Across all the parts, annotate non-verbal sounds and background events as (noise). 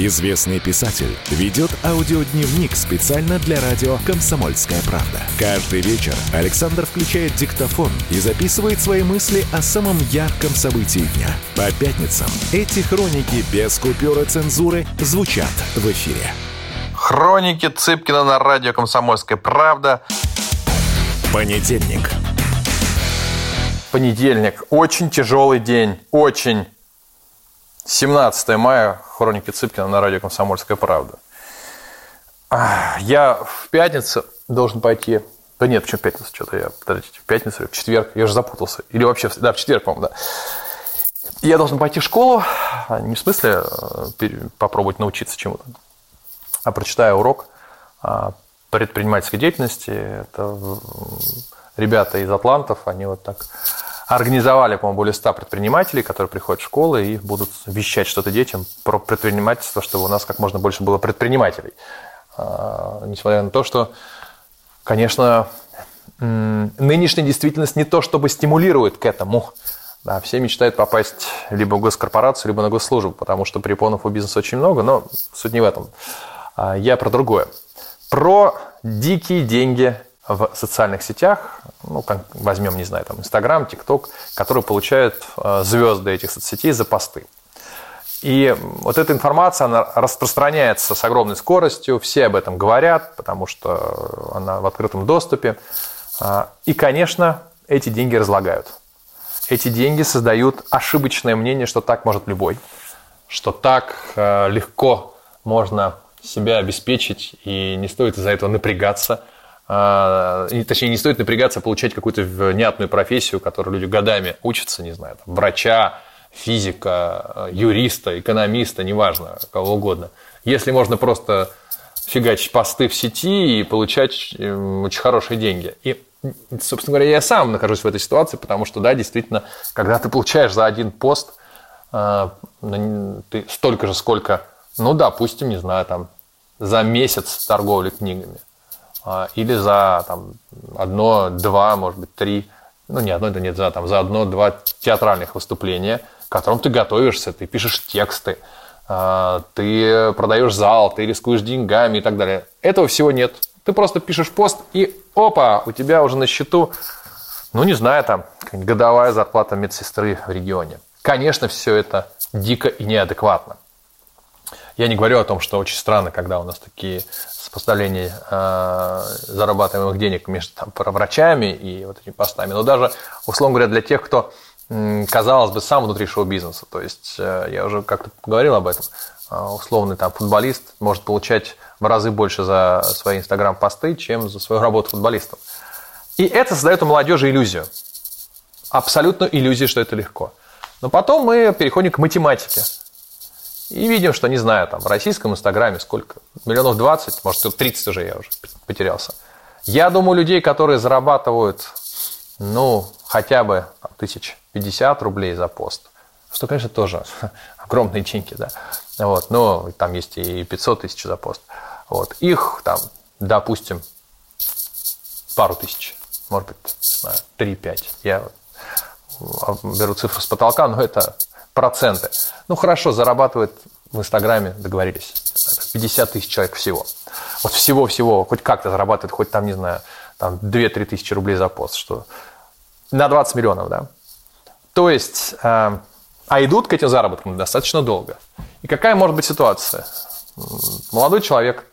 Известный писатель ведет аудиодневник специально для радио «Комсомольская правда». Каждый вечер Александр включает диктофон и записывает свои мысли о самом ярком событии дня. По пятницам эти хроники без купюра цензуры звучат в эфире. Хроники Цыпкина на радио «Комсомольская правда». Понедельник. Понедельник. Очень тяжелый день. Очень. 17 мая. Хроники Цыпкина на радио «Комсомольская правда». Я в пятницу должен пойти... Да нет, почему в пятницу? Что-то я... Подождите, в пятницу или в четверг? Я уже запутался. Или вообще... Да, в четверг, по-моему, да. Я должен пойти в школу. а, Не в смысле э, попробовать научиться чему-то, а прочитаю урок а, предпринимательской деятельности. Это ребята из Атлантов, они вот так организовали, по-моему, более 100 предпринимателей, которые приходят в школы и будут вещать что-то детям про предпринимательство, чтобы у нас как можно больше было предпринимателей. А, Несмотря на то, что, конечно, нынешняя действительность не то чтобы стимулирует к этому. Да, все мечтают попасть либо в госкорпорацию, либо на госслужбу, потому что препонов у бизнеса очень много, но суть не в этом. А, Я про другое. Про дикие деньги в социальных сетях, ну, как возьмем, не знаю, там, Инстаграм, ТикТок, которые получают э, звезды этих соцсетей за посты. И вот эта информация, она распространяется с огромной скоростью, все об этом говорят, потому что она в открытом доступе. А, И, конечно, эти деньги разлагают. Эти деньги создают ошибочное мнение, что так может любой, что так э, легко можно себя обеспечить, и не стоит из-за этого напрягаться. А, Точнее, не стоит напрягаться, получать какую-то внятную профессию, которую люди годами учатся, не знаю, там, врача, физика, э, юриста, экономиста, неважно, кого угодно. Если можно просто фигачить посты в сети и получать эм, очень хорошие деньги. И, собственно говоря, я сам нахожусь в этой ситуации, потому что, да, действительно, когда ты получаешь за один пост э, ты столько же, сколько, ну, допустим, не знаю, там, за месяц торговли книгами, а, или за там, одно, два, может быть, три, ну, не одно, да нет, за, там, за одно-два театральных выступления, к которым ты готовишься, ты пишешь тексты, а, ты продаешь зал, ты рискуешь деньгами и так далее. Этого всего нет. Ты просто пишешь пост, и опа, у тебя уже на счету, ну, не знаю, там, годовая зарплата медсестры в регионе. Конечно, все это дико и неадекватно. Я не говорю о том, что очень странно, когда у нас такие сопоставления э, зарабатываемых денег между там, врачами и вот этими постами. Но даже, условно говоря, для тех, кто, казалось бы, сам внутри шоу-бизнеса. То есть, э, я уже как-то говорил об этом. Э, условный там, футболист может получать в разы больше за свои инстаграм-посты, чем за свою работу футболистом. И это создает у молодежи иллюзию. Абсолютную иллюзию, что это легко. Но потом мы переходим к математике. И видим, что, не знаю, там в российском инстаграме сколько? Миллионов 20, может, 30 уже я уже потерялся. Я думаю, людей, которые зарабатывают, ну, хотя бы там, тысяч 50 рублей за пост, что, конечно, тоже (laughs) огромные деньги, да. Вот, но там есть и 500 тысяч за пост. Вот, их там, допустим, пару тысяч, может быть, не знаю, 3-5. Я беру цифру с потолка, но это проценты. Ну, хорошо, зарабатывает в Инстаграме, договорились, 50 тысяч человек всего. Вот всего-всего, хоть как-то зарабатывает, хоть там, не знаю, там 2-3 тысячи рублей за пост, что на 20 миллионов, да. То есть, э, а идут к этим заработкам достаточно долго. И какая может быть ситуация? Молодой человек,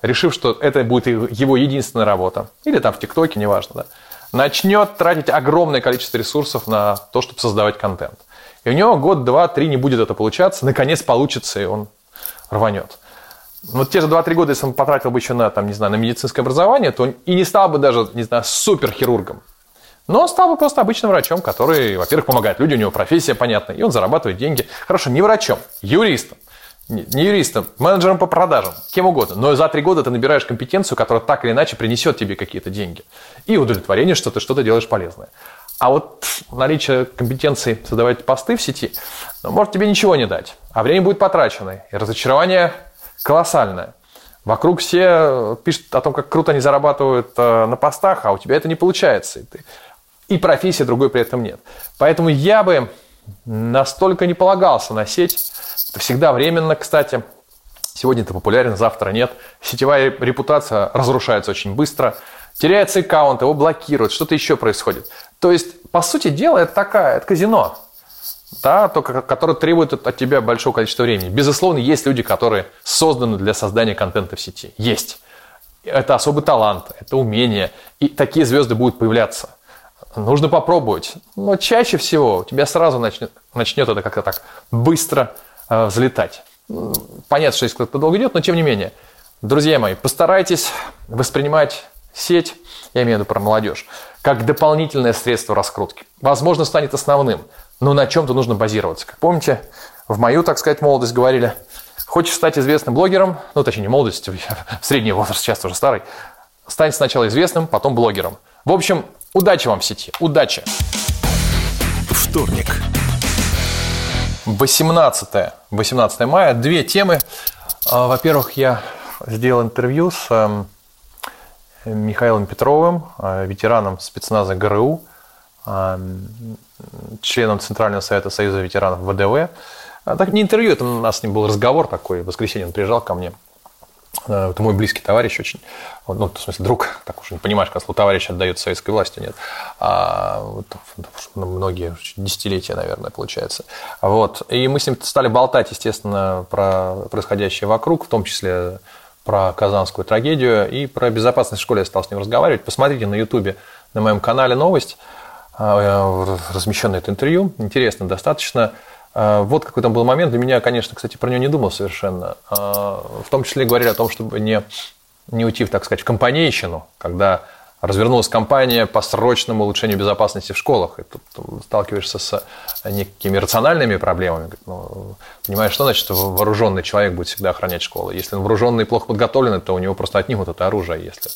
решив, что это будет его единственная работа, или там в ТикТоке, неважно, да, начнет тратить огромное количество ресурсов на то, чтобы создавать контент. И у него год, два, три не будет это получаться, наконец получится, и он рванет. Вот те же 2-3 года, если он потратил бы еще на, там, не знаю, на медицинское образование, то он и не стал бы даже, не знаю, суперхирургом. Но он стал бы просто обычным врачом, который, во-первых, помогает людям, у него профессия понятная, и он зарабатывает деньги. Хорошо, не врачом, юристом. Не юристом, менеджером по продажам, кем угодно. Но за три года ты набираешь компетенцию, которая так или иначе принесет тебе какие-то деньги. И удовлетворение, что ты что-то делаешь полезное. А вот наличие компетенции создавать посты в сети, ну, может тебе ничего не дать. А время будет потрачено. И разочарование колоссальное. Вокруг все пишут о том, как круто они зарабатывают э, на постах, а у тебя это не получается. И, ты... и профессии другой при этом нет. Поэтому я бы настолько не полагался на сеть. Это всегда временно, кстати. Сегодня это популярен, завтра нет. Сетевая репутация разрушается очень быстро. Теряется аккаунт, его блокируют, что-то еще происходит. То есть, по сути дела, это такая, это казино, да, только, которое требует от тебя большого количества времени. Безусловно, есть люди, которые созданы для создания контента в сети. Есть. Это особый талант, это умение. И такие звезды будут появляться. Нужно попробовать. Но чаще всего у тебя сразу начнет, начнет это как-то так быстро э, взлетать. Понятно, что если кто-то долго идет, но тем не менее. Друзья мои, постарайтесь воспринимать сеть, я имею в виду про молодежь, как дополнительное средство раскрутки. Возможно, станет основным, но на чем-то нужно базироваться. Как помните, в мою, так сказать, молодость говорили, хочешь стать известным блогером, ну, точнее, не молодость, (laughs) средний возраст, сейчас уже старый, стань сначала известным, потом блогером. В общем, удачи вам в сети, удачи! Вторник. 18, 18 мая. Две темы. А, во-первых, я сделал интервью с эм, Михаилом Петровым, э, ветераном спецназа ГРУ, э, членом Центрального совета Союза ветеранов ВДВ. А, так не интервью, это у нас с ним был разговор такой. В воскресенье он приезжал ко мне. Это мой близкий товарищ очень. Ну, в смысле, друг, (laughs) так уж не понимаешь, как слово товарищ отдает советской власти, нет. А, вот, многие десятилетия, наверное, получается. Вот. И мы с ним стали болтать, естественно, про происходящее вокруг, в том числе про казанскую трагедию и про безопасность в школе я стал с ним разговаривать. Посмотрите на ютубе на моем канале новость, а, размещенное это интервью. Интересно достаточно. А, вот какой там был момент. Для меня, конечно, кстати, про него не думал совершенно. А, в том числе говорили о том, чтобы не, не уйти, так сказать, в компанейщину, когда развернулась кампания по срочному улучшению безопасности в школах. И тут сталкиваешься с некими рациональными проблемами. Ну, понимаешь, что значит, вооруженный человек будет всегда охранять школу? Если он вооруженный и плохо подготовленный, то у него просто отнимут это оружие, если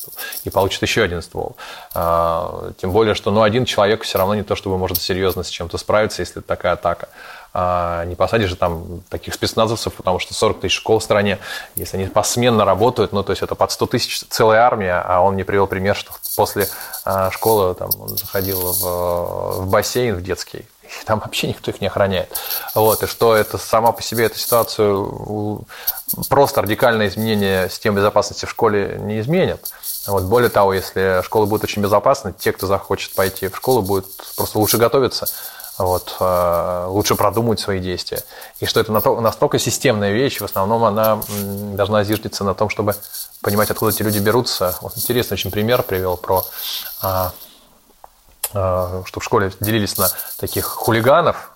и получит еще один ствол. А, тем более, что ну, один человек все равно не то, чтобы может серьезно с чем-то справиться, если такая атака. А не посадишь же там таких спецназовцев, потому что 40 тысяч школ в стране, если они посменно работают, ну, то есть это под 100 тысяч целая армия, а он не привел пример, что после а, школы там, он заходил в, в бассейн в детский, и там вообще никто их не охраняет. Вот, и что это сама по себе эту ситуацию просто радикальное изменение системы безопасности в школе не изменит. Вот, более того, если школа будет очень безопасна, те, кто захочет пойти в школу, будут просто лучше готовиться, вот, э, лучше продумывать свои действия. И что это настолько системная вещь, в основном она должна зиждиться на том, чтобы понимать, откуда эти люди берутся. Вот интересный очень пример привел про а, а, что в школе делились на таких хулиганов,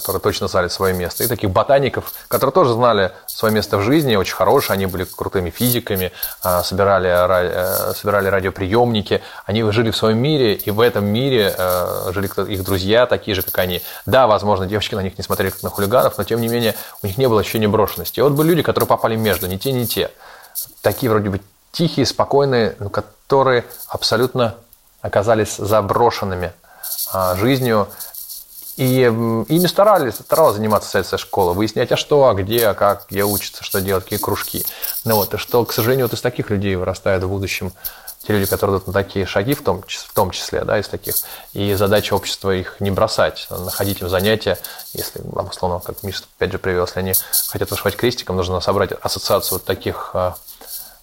которые точно знали свое место, и таких ботаников, которые тоже знали свое место в жизни, очень хорошие, они были крутыми физиками, а, собирали, э, собирали радиоприемники, они жили в своем мире, и в этом мире э, жили их друзья, такие же, как они. Да, возможно, девочки на них не смотрели как на хулиганов, но тем не менее у них не было ощущения брошенности. И вот были люди, которые попали между, ни те, ни те. Такие вроде бы тихие, спокойные, но которые абсолютно оказались заброшенными а, жизнью, и ими старались, старалась заниматься советская школа, выяснять, а что, а где, а как, где учатся, что делать, какие кружки. Ну вот, и что, к сожалению, вот из таких людей вырастают в будущем те люди, которые идут на такие шаги, в том, в том числе, да, из таких. И задача общества их не бросать, находить им занятия, если, условно, как Миша опять же привел, если они хотят вышивать крестиком, нужно собрать ассоциацию вот таких а,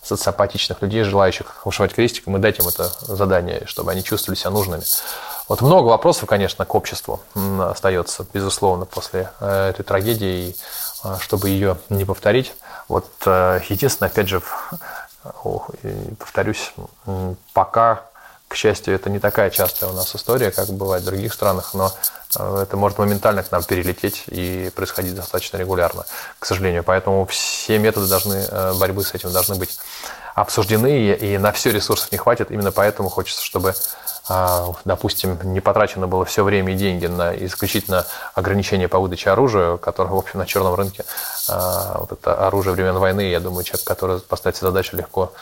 социопатичных людей, желающих вышивать крестиком, и дать им это задание, чтобы они чувствовали себя нужными. Вот много вопросов, конечно, к обществу остается, безусловно, после э, этой трагедии, и э, чтобы ее не повторить. Вот э, единственное, опять же, повторюсь, пока, к счастью, это не такая частая у нас история, как бывает в других странах, но это может моментально к нам перелететь и происходить достаточно регулярно, к сожалению. Поэтому все методы должны, борьбы с этим должны быть обсуждены, и на все ресурсов не хватит. Именно поэтому хочется, чтобы а, допустим, не потрачено было все время и деньги на исключительно ограничение по выдаче оружия, которое, в общем, на черном рынке, а, вот это оружие времен войны, я думаю, человек, который поставит себе задачу, легко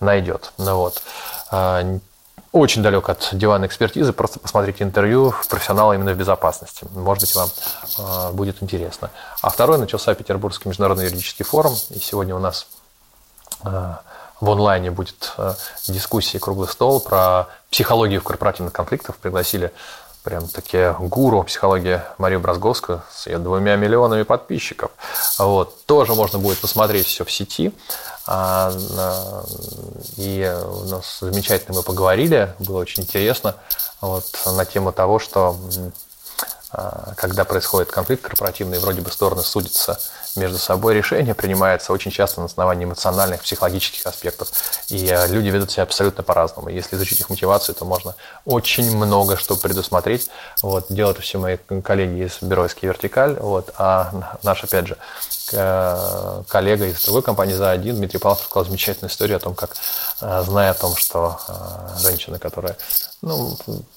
найдет. Ну, вот. А, очень далек от диванной экспертизы. Просто посмотрите интервью профессионала именно в безопасности. Может быть, вам будет интересно. А второй начался Петербургский международный юридический форум. И сегодня у нас в онлайне будет э, дискуссия круглый стол про психологию корпоративных конфликтах. Пригласили прям такие гуру психологии Марию Бразговскую с ее двумя миллионами подписчиков. Вот. Тоже можно будет посмотреть все в сети. А, и у нас замечательно мы поговорили, было очень интересно вот, на тему того, что когда происходит конфликт корпоративный, вроде бы стороны судятся между собой, решение принимается очень часто на основании эмоциональных, психологических аспектов. И а, люди ведут себя абсолютно по-разному. Если изучить их мотивацию, то можно очень много что предусмотреть. Вот, делают все мои коллеги из бюро Вертикаль. Вот, а наш, опять же, Э, коллега из другой компании за один, Дмитрий Павлов, рассказал замечательную историю о том, как, э, зная о том, что э, женщина, которая ну,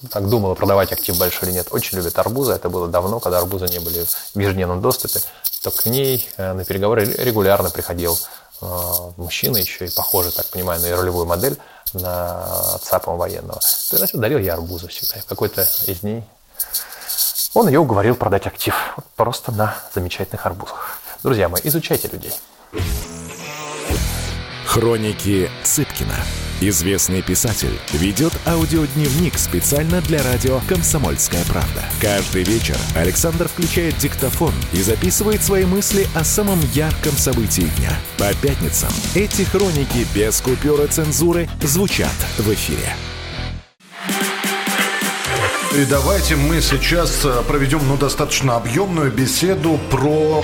так думала, продавать актив большой или нет, очень любит арбузы. Это было давно, когда арбузы не были в ежедневном доступе, то к ней на переговоры регулярно приходил мужчина, еще и похожий, так понимаю, на ее ролевую модель, на отца, по военного. Приносил, дарил ей арбузы всегда. Какой-то из дней он ее уговорил продать актив. Вот просто на замечательных арбузах. Друзья мои, изучайте людей. Хроники Цыпкина. Известный писатель ведет аудиодневник специально для радио «Комсомольская правда». Каждый вечер Александр включает диктофон и записывает свои мысли о самом ярком событии дня. По пятницам эти хроники без купюра цензуры звучат в эфире. И давайте мы сейчас э, проведем ну, достаточно объемную беседу про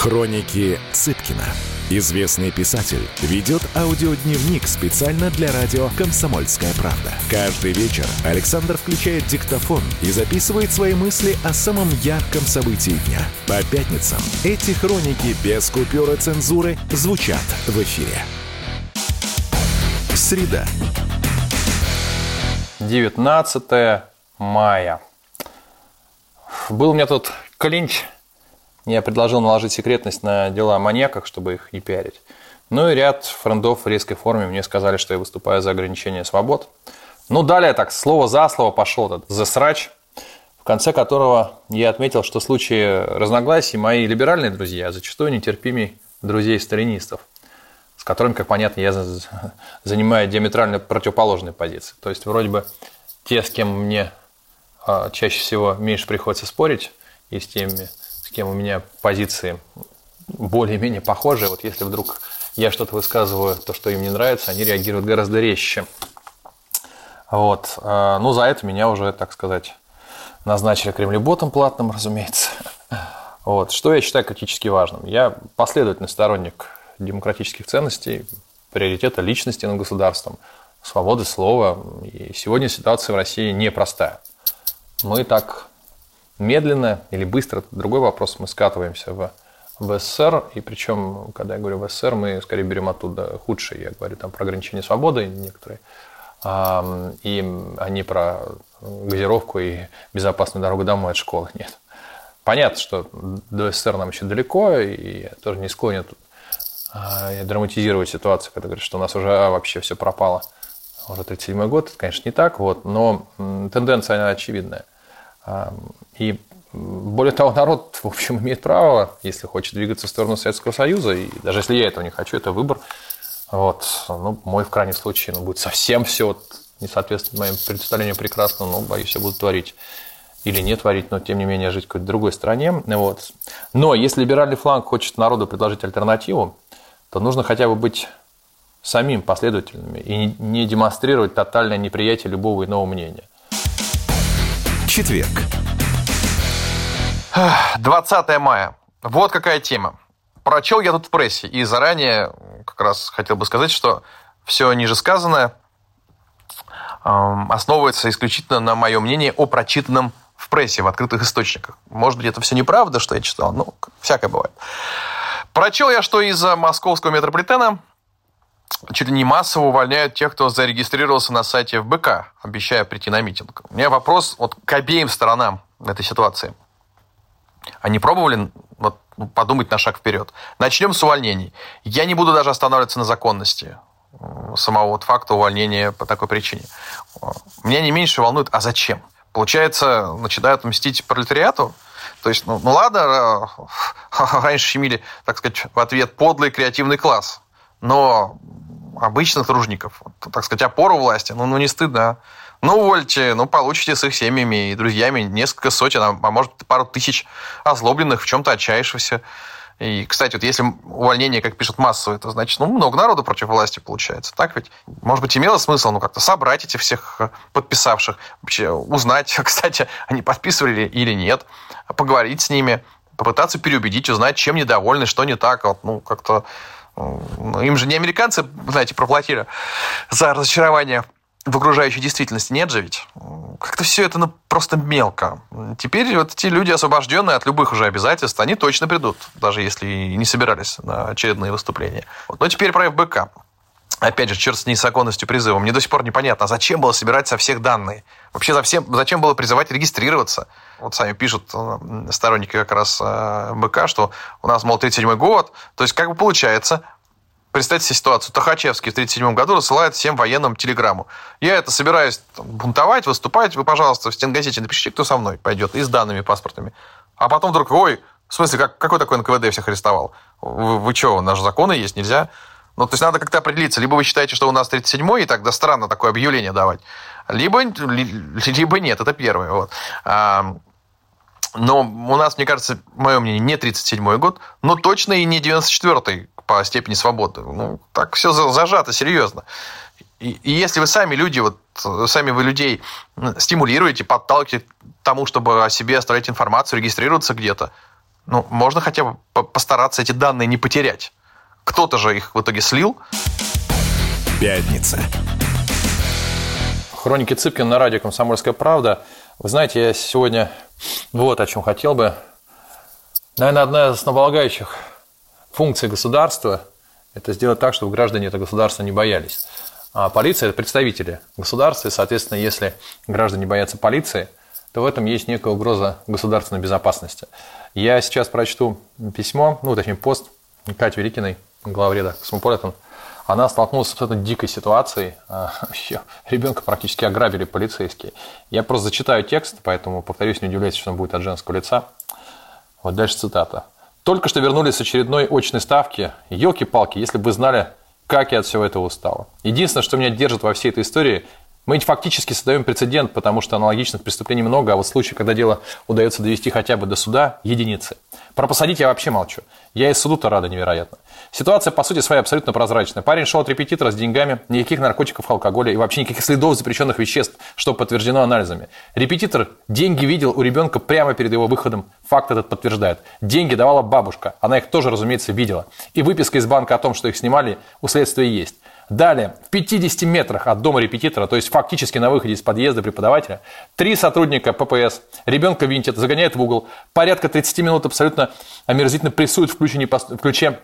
Хроники Цыпкина. Известный писатель ведет аудиодневник специально для радио «Комсомольская правда». Каждый вечер Александр включает диктофон и записывает свои мысли о самом ярком событии дня. По пятницам эти хроники без купюра цензуры звучат в эфире. Среда. 19 мая. Был у меня тут клинч я предложил наложить секретность на дела о маньяках, чтобы их не пиарить. Ну и ряд френдов в резкой форме мне сказали, что я выступаю за ограничение свобод. Ну, далее так, слово за слово пошел этот засрач, в конце которого я отметил, что в случае разногласий мои либеральные друзья зачастую нетерпимей друзей-сталинистов, с которыми, как понятно, я занимаю диаметрально противоположные позиции. То есть, вроде бы, те, с кем мне а, чаще всего меньше приходится спорить, и с теми, кем у меня позиции более-менее похожие. Вот если вдруг я что-то высказываю, то, что им не нравится, они реагируют гораздо резче. Вот. А, ну, за это меня уже, так сказать, назначили кремлеботом платным, разумеется. Вот. Что я считаю критически важным? Я последовательный сторонник демократических ценностей, приоритета личности над государством, свободы слова. И сегодня ситуация в России непростая. Мы так медленно или быстро, это другой вопрос, мы скатываемся в, в СССР, и причем, когда я говорю в СССР, мы скорее берем оттуда худшие, я говорю там про ограничение свободы некоторые, и они про газировку и безопасную дорогу домой от школы, (laughs) нет. Понятно, что до СССР нам еще далеко, и я тоже не склонен тут а, драматизировать ситуацию, когда говорят, что у нас уже вообще все пропало. Уже 37 год, это, конечно, не так, вот, но тенденция, она очевидная. И более того, народ, в общем, имеет право, если хочет двигаться в сторону Советского Союза, и даже если я этого не хочу, это выбор. Вот, ну, мой в крайнем случае, ну, будет совсем все вот, не соответствует моим представлениям прекрасно, но, боюсь, я буду творить или не творить, но, тем не менее, жить в какой-то другой стране. Вот. Но если либеральный фланг хочет народу предложить альтернативу, то нужно хотя бы быть самим последовательными и не демонстрировать тотальное неприятие любого иного мнения. Четверг. 20 мая. Вот какая тема. Прочел я тут в прессе, и заранее как раз хотел бы сказать, что все ниже сказанное эм, основывается исключительно на моем мнении о прочитанном в прессе, в открытых источниках. Может быть, это все неправда, что я читал, ну, всякое бывает. Прочел я, что из московского метрополитена чуть ли не массово увольняют тех, кто зарегистрировался на сайте ФБК, обещая прийти на митинг. У меня вопрос вот к обеим сторонам этой ситуации. Они пробовали вот, ну, подумать на шаг вперед? Начнем с увольнений. Я не буду даже останавливаться на законности самого вот факта увольнения по такой причине. Меня не меньше волнует, а зачем? Получается, начинают мстить пролетариату? То есть, ну, ну ладно, (laughs) раньше щемили, так сказать, в ответ подлый креативный класс. Но обычных тружников, так сказать, опору власти, ну, ну не стыдно. А? Ну, увольте, ну, получите с их семьями и друзьями несколько сотен, а может, пару тысяч озлобленных, в чем-то отчаявшихся. И, кстати, вот если увольнение, как пишут, массовое, это значит, ну, много народу против власти получается. Так ведь? Может быть, имело смысл, ну, как-то собрать этих всех э, подписавших, вообще узнать, (laughs) кстати, они подписывали или нет, поговорить с ними, попытаться переубедить, узнать, чем недовольны, что не так. Вот, ну, как-то... Ну, им же не американцы, знаете, проплатили за разочарование в окружающей действительности. Нет же ведь. Как-то все это ну, просто мелко. Теперь вот эти люди, освобожденные от любых уже обязательств, они точно придут, даже если и не собирались на очередные выступления. Вот. Но теперь про ФБК. Опять же, черт с несоконностью призыва. Мне до сих пор непонятно, а зачем было собирать со всех данные? Вообще, зачем, зачем было призывать регистрироваться? Вот сами пишут э, сторонники как раз э, БК, что у нас, мол, 37 год. То есть, как бы получается, Представьте себе ситуацию. Тахачевский в 1937 году рассылает всем военным телеграмму. Я это собираюсь бунтовать, выступать. Вы, пожалуйста, в стенгазете напишите, кто со мной пойдет, и с данными паспортами. А потом вдруг, ой, в смысле, как, какой такой НКВД всех арестовал? Вы, вы что, у нас же законы есть, нельзя? Ну, то есть надо как-то определиться. Либо вы считаете, что у нас 37-й, и тогда странно такое объявление давать. Либо, либо нет, это первое. Вот. Но у нас, мне кажется, мое мнение, не 37-й год, но точно и не 94-й по степени свободы. Ну, так все зажато, серьезно. И, и если вы сами люди, вот сами вы людей стимулируете, подталкиваете к тому, чтобы о себе оставлять информацию, регистрироваться где-то, ну, можно хотя бы постараться эти данные не потерять. Кто-то же их в итоге слил. Пятница. Хроники Цыпкина на радио «Комсомольская правда». Вы знаете, я сегодня вот о чем хотел бы. Наверное, одна из основополагающих функция государства – это сделать так, чтобы граждане это государство не боялись. А полиция – это представители государства, и, соответственно, если граждане боятся полиции, то в этом есть некая угроза государственной безопасности. Я сейчас прочту письмо, ну, точнее, пост Кати Великиной, главреда «Космополитен». Она столкнулась с абсолютно дикой ситуацией. А, ребенка практически ограбили полицейские. Я просто зачитаю текст, поэтому, повторюсь, не удивляйтесь, что он будет от женского лица. Вот дальше цитата. Только что вернулись с очередной очной ставки. Елки-палки, если бы знали, как я от всего этого устал. Единственное, что меня держит во всей этой истории, мы фактически создаем прецедент, потому что аналогичных преступлений много, а вот случаи, когда дело удается довести хотя бы до суда, единицы. Про посадить я вообще молчу. Я и суду-то рада невероятно. Ситуация, по сути своей, абсолютно прозрачная. Парень шел от репетитора с деньгами, никаких наркотиков, алкоголя и вообще никаких следов запрещенных веществ, что подтверждено анализами. Репетитор деньги видел у ребенка прямо перед его выходом. Факт этот подтверждает. Деньги давала бабушка. Она их тоже, разумеется, видела. И выписка из банка о том, что их снимали, у следствия есть. Далее, в 50 метрах от дома репетитора, то есть фактически на выходе из подъезда преподавателя, три сотрудника ППС, ребенка винтят, загоняют в угол, порядка 30 минут абсолютно омерзительно прессуют в ключе, в ключе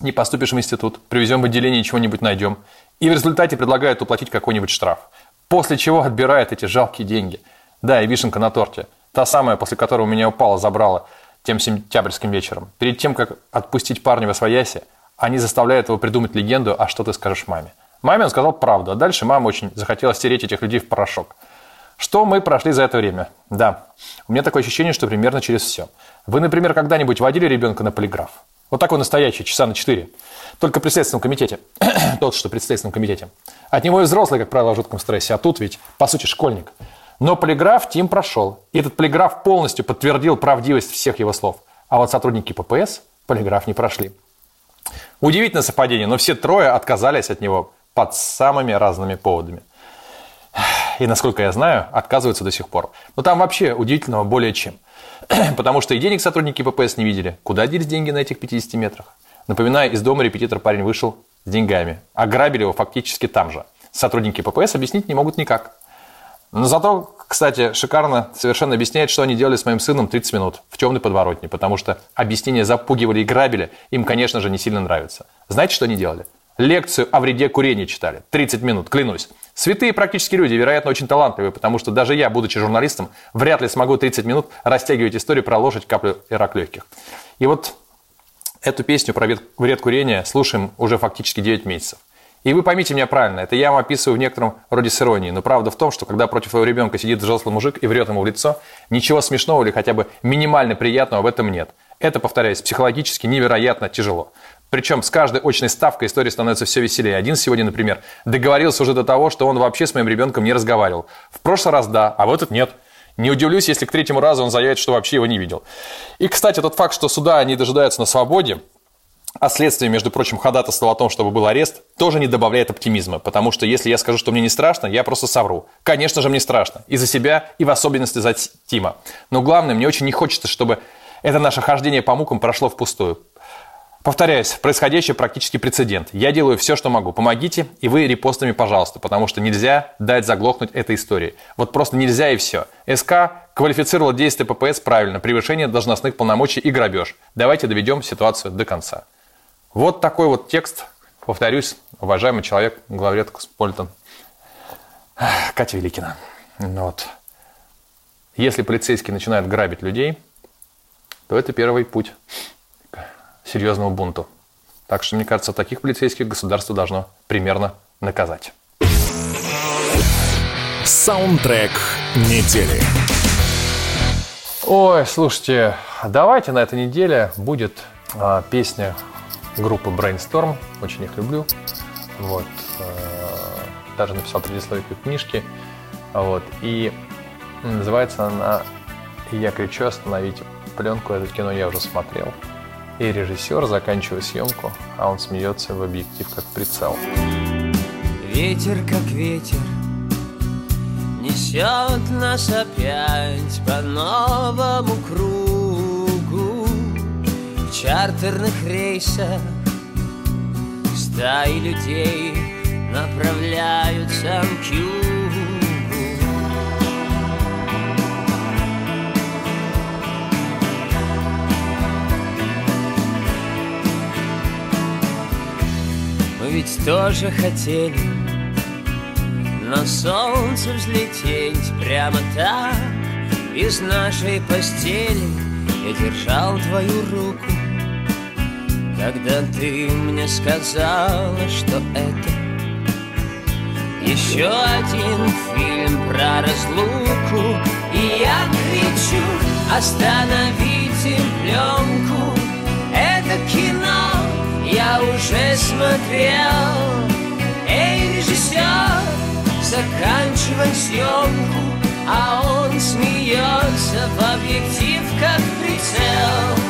не поступишь в институт, привезем в отделение, чего-нибудь найдем. И в результате предлагают уплатить какой-нибудь штраф. После чего отбирают эти жалкие деньги. Да, и вишенка на торте. Та самая, после которой у меня упала, забрала тем сентябрьским вечером. Перед тем, как отпустить парня во свояси, они заставляют его придумать легенду «А что ты скажешь маме?». Маме он сказал правду, а дальше мама очень захотела стереть этих людей в порошок. Что мы прошли за это время? Да, у меня такое ощущение, что примерно через все. Вы, например, когда-нибудь водили ребенка на полиграф? Вот такой настоящий, часа на 4. Только при Следственном комитете. (coughs) Тот, что при Следственном комитете. От него и взрослый, как правило, в жутком стрессе. А тут ведь, по сути, школьник. Но полиграф Тим прошел. И этот полиграф полностью подтвердил правдивость всех его слов. А вот сотрудники ППС полиграф не прошли. Удивительное совпадение, но все трое отказались от него под самыми разными поводами. И, насколько я знаю, отказываются до сих пор. Но там вообще удивительного более чем (clears throat) – потому что и денег сотрудники ППС не видели. Куда делись деньги на этих 50 метрах? Напоминаю, из дома репетитор парень вышел с деньгами. Ограбили его фактически там же. сотрудники ППС объяснить не могут никак. Но зато, кстати, шикарно совершенно объясняет, что они делали с моим сыном 30 минут в темной подворотне, потому что объяснения запугивали и грабили, им, конечно же, не сильно нравится. Знаете, что они делали? Лекцию о вреде курения читали. 30 минут, клянусь. Святые практически люди, вероятно, очень талантливые, потому что даже я, будучи журналистом, вряд ли смогу 30 минут растягивать историю про лошадь, каплю и рак легких. И вот эту песню про вред курения слушаем уже фактически 9 месяцев. И вы поймите меня правильно, это я вам описываю в некотором роде с иронией, но правда в том, что когда против твоего ребенка сидит взрослый мужик и врет ему в лицо, ничего смешного или хотя бы минимально приятного в этом нет. Это, повторяюсь, психологически невероятно тяжело. Причем с каждой очной ставкой история становится все веселее. Один сегодня, например, договорился уже до того, что он вообще с моим ребенком не разговаривал. В прошлый раз да, а в этот нет. Не удивлюсь, если к третьему разу он заявит, что вообще его не видел. И, кстати, тот факт, что суда не дожидаются на свободе, а следствие, между прочим, ходатайствовало о том, чтобы был арест, тоже не добавляет оптимизма, потому что если я скажу, что мне не страшно, я просто совру. Конечно же, мне страшно. И за себя, и в особенности за Тима. Но главное, мне очень не хочется, чтобы это наше хождение по мукам прошло впустую. Повторяюсь, происходящее практически прецедент. Я делаю все, что могу. Помогите, и вы репостами, пожалуйста, потому что нельзя дать заглохнуть этой истории. Вот просто нельзя и все. СК квалифицировал действия ППС правильно. Превышение должностных полномочий и грабеж. Давайте доведем ситуацию до конца. Вот такой вот текст, повторюсь, уважаемый человек, главред Космополитен Катя Великина. Ну вот. Если полицейские начинают грабить людей, то это первый путь к серьезному бунту. Так что, мне кажется, таких полицейских государство должно примерно наказать. Саундтрек недели. Ой, слушайте, давайте на этой неделе будет а, песня группы Brainstorm, очень их люблю. Вот. Э, даже написал предисловие к книжке. Вот. И называется она «Я кричу, остановите пленку». Это кино я уже смотрел. И режиссер, заканчивая съемку, а он смеется в объектив как прицел. Ветер как ветер Несет нас опять по новому кругу чартерных рейсах. Стаи людей направляются к югу. Мы ведь тоже хотели на солнце взлететь прямо так Из нашей постели. Я держал твою руку когда ты мне сказала, что это Еще один фильм про разлуку И я кричу, остановите пленку Это кино я уже смотрел. Эй, режиссер, заканчивай съемку А он смеется в объектив, как прицел